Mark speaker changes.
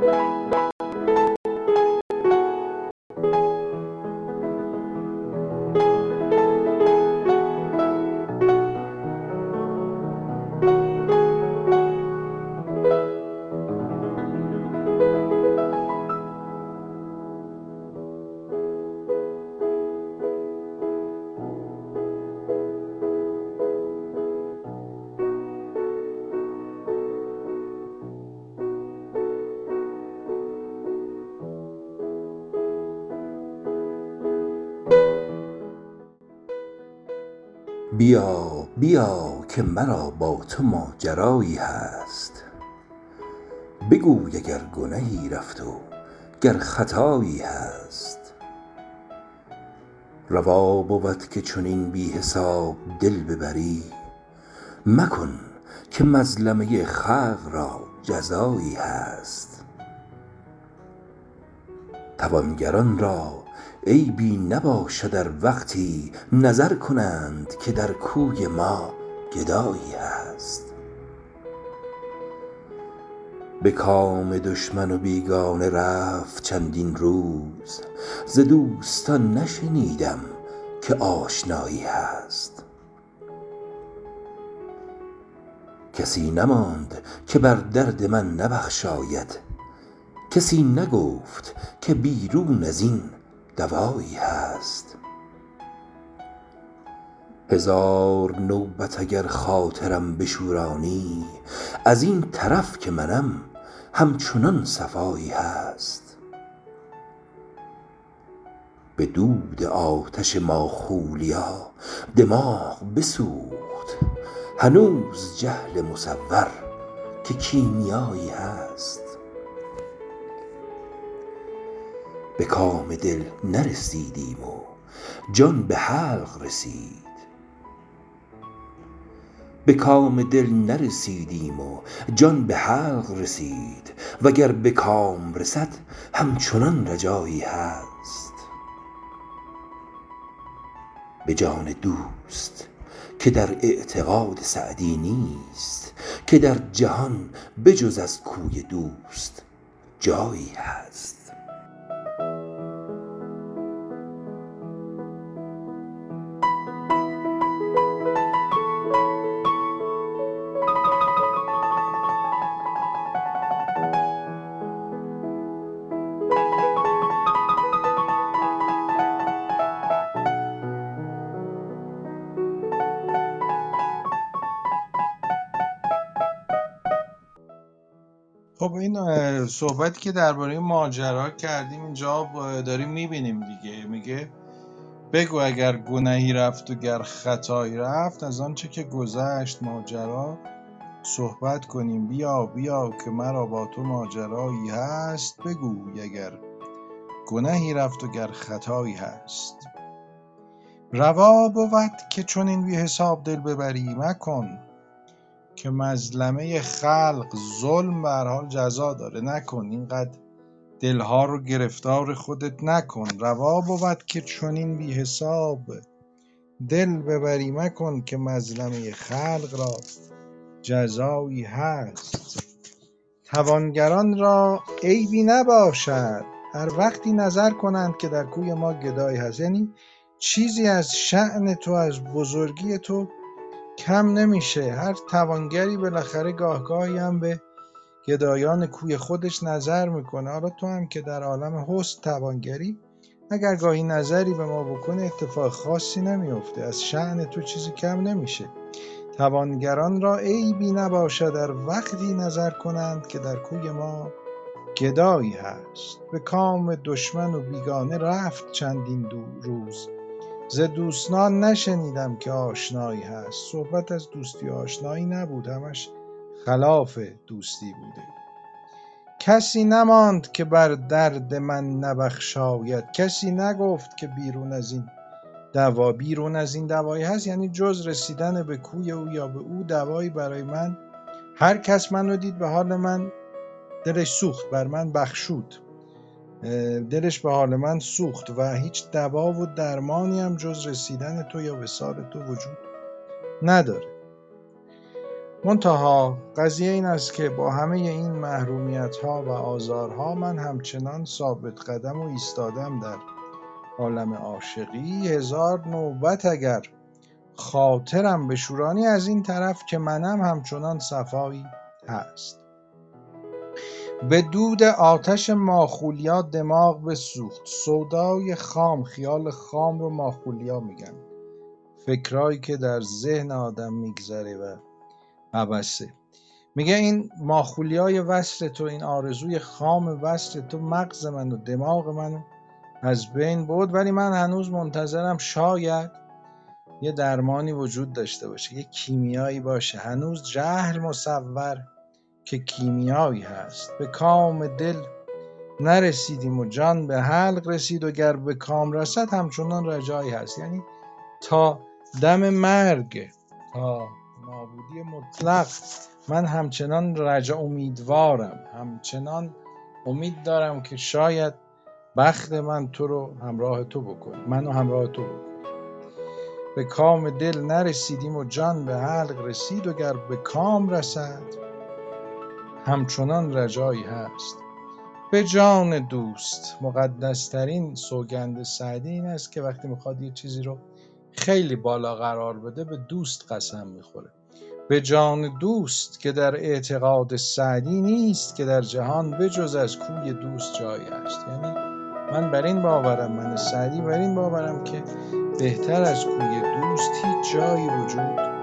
Speaker 1: Bye. بیا بیا که مرا با تو ماجرایی هست. بگوی اگر گنهی رفت و گر خطایی هست. روا بود که چنین بی حساب دل ببری. مکن که مظلمه خلق را جزایی هست. توانگران را عیبی نباشد ار وقتی نظر کنند که در کوی ما گدایی هست. به کام دشمن و بیگانه رفت چندین روز ز دوستان نشنیدم که آشنایی هست. کسی نماند که بر درد من نبخشاید کسی نگفت که بیرون ازین دوایی هست. هزار نوبت اگر خاطرم بشورانی ازین طرف که منم همچنان صفایی هست. به دود آتش ماخولیا دماغ بسوخت. هنوز جهل مصور که کیمیایی هست. به کام دل نرسیدیم و جان به حلق رسید. وگر به کام رسد همچنان رجایی هست. به جان دوست که در اعتقاد سعدی نیست که در جهان به جز از کوی دوست جایی هست.
Speaker 2: خب این صحبتی که درباره ماجرا کردیم اینجا داریم می‌بینیم دیگه. میگه بگو اگر گنهی رفت و گر خطایی رفت از آنچه که گذشت ماجرا صحبت کنیم. بیا بیا که مرا با تو ماجرایی هست. بگوی اگر گنهی رفت و گر خطایی هست. روا بود که چنین بی حساب دل ببری مکن که مظلمه خلق ظلم به هر حال جزا داره. نکن اینقدر دلها رو گرفتار خودت نکن. روا بود که چنین بی حساب. دل ببری مکن که مظلمه خلق را جزایی هست. توانگران را عیبی نباشد. ار وقتی نظر کنند که در کوی ما گدایی هست. یعنی چیزی از شأن تو از بزرگی تو کم نمیشه. هر توانگری بالاخره گاه گاهی هم به گدایان کوی خودش نظر می‌کنه. حالا تو هم که در عالم حسن توانگری اگر گاهی نظری به ما بکنی اتفاق خاصی نمیفته از شأن تو چیزی کم نمیشه. توانگران را عیبی نباشد ار وقتی نظر کنند که در کوی ما گدایی هست. به کام دشمن و بیگانه رفت چندین روز. ز دوستان نشنیدم که آشنایی هست. صحبت از دوستی آشنایی نبود همش خلاف دوستی بوده. کسی نماند که بر درد من نبخشاید. کسی نگفت که بیرون ازین دوا بیرون ازین دوایی هست. یعنی جز رسیدن به کوی او یا به او دوایی برای من هر کس منو دید به حال من دلش سوخت بر من بخشود. دلش به حال من سوخت و هیچ دوا و درمانی هم جز رسیدن تو یا وصال تو وجود نداره. منتها قضیه این است که با همه این محرومیت ها و آزارها من همچنان ثابت قدم و ایستادم در عالم عاشقی. هزار نوبت اگر خاطرم بشورانی از این طرف که منم همچنان صفایی هست. به دود آتش ماخولیا دماغ بسوخت. سودای خام خیال خام رو ماخولیا میگن. فکرایی که در ذهن آدم میگذره و عبسه میگه این ماخولیای وصل تو این آرزوی خام وصل تو مغز من و دماغ منو از بین بود ولی من هنوز منتظرم شاید یه درمانی وجود داشته باشه یه کیمیایی باشه. هنوز جهل مصور که کیمیایی هست. به کام دل نرسیدیم و جان به حلق رسید و گر به کام رسد همچنان رجایی هست. یعنی تا دم مرگ تا نابودی مطلق من همچنان رجا امیدوارم. همچنان امید دارم که شاید بخت من تو رو همراه تو بکنه. منو همراه تو بکنه. به کام دل نرسیدیم و جان به حلق رسید و گر به کام رسد همچنان رجایی هست. به جان دوست مقدسترین سوگند سعدی این است که وقتی می‌خواد یه چیزی رو خیلی بالا قرار بده به دوست قسم می‌خوره. به جان دوست که در اعتقاد سعدی نیست که در جهان بجز از کوی دوست جایی است یعنی من بر این باورم من سعدی بر این باورم که بهتر از کوی دوست هیچ جایی وجود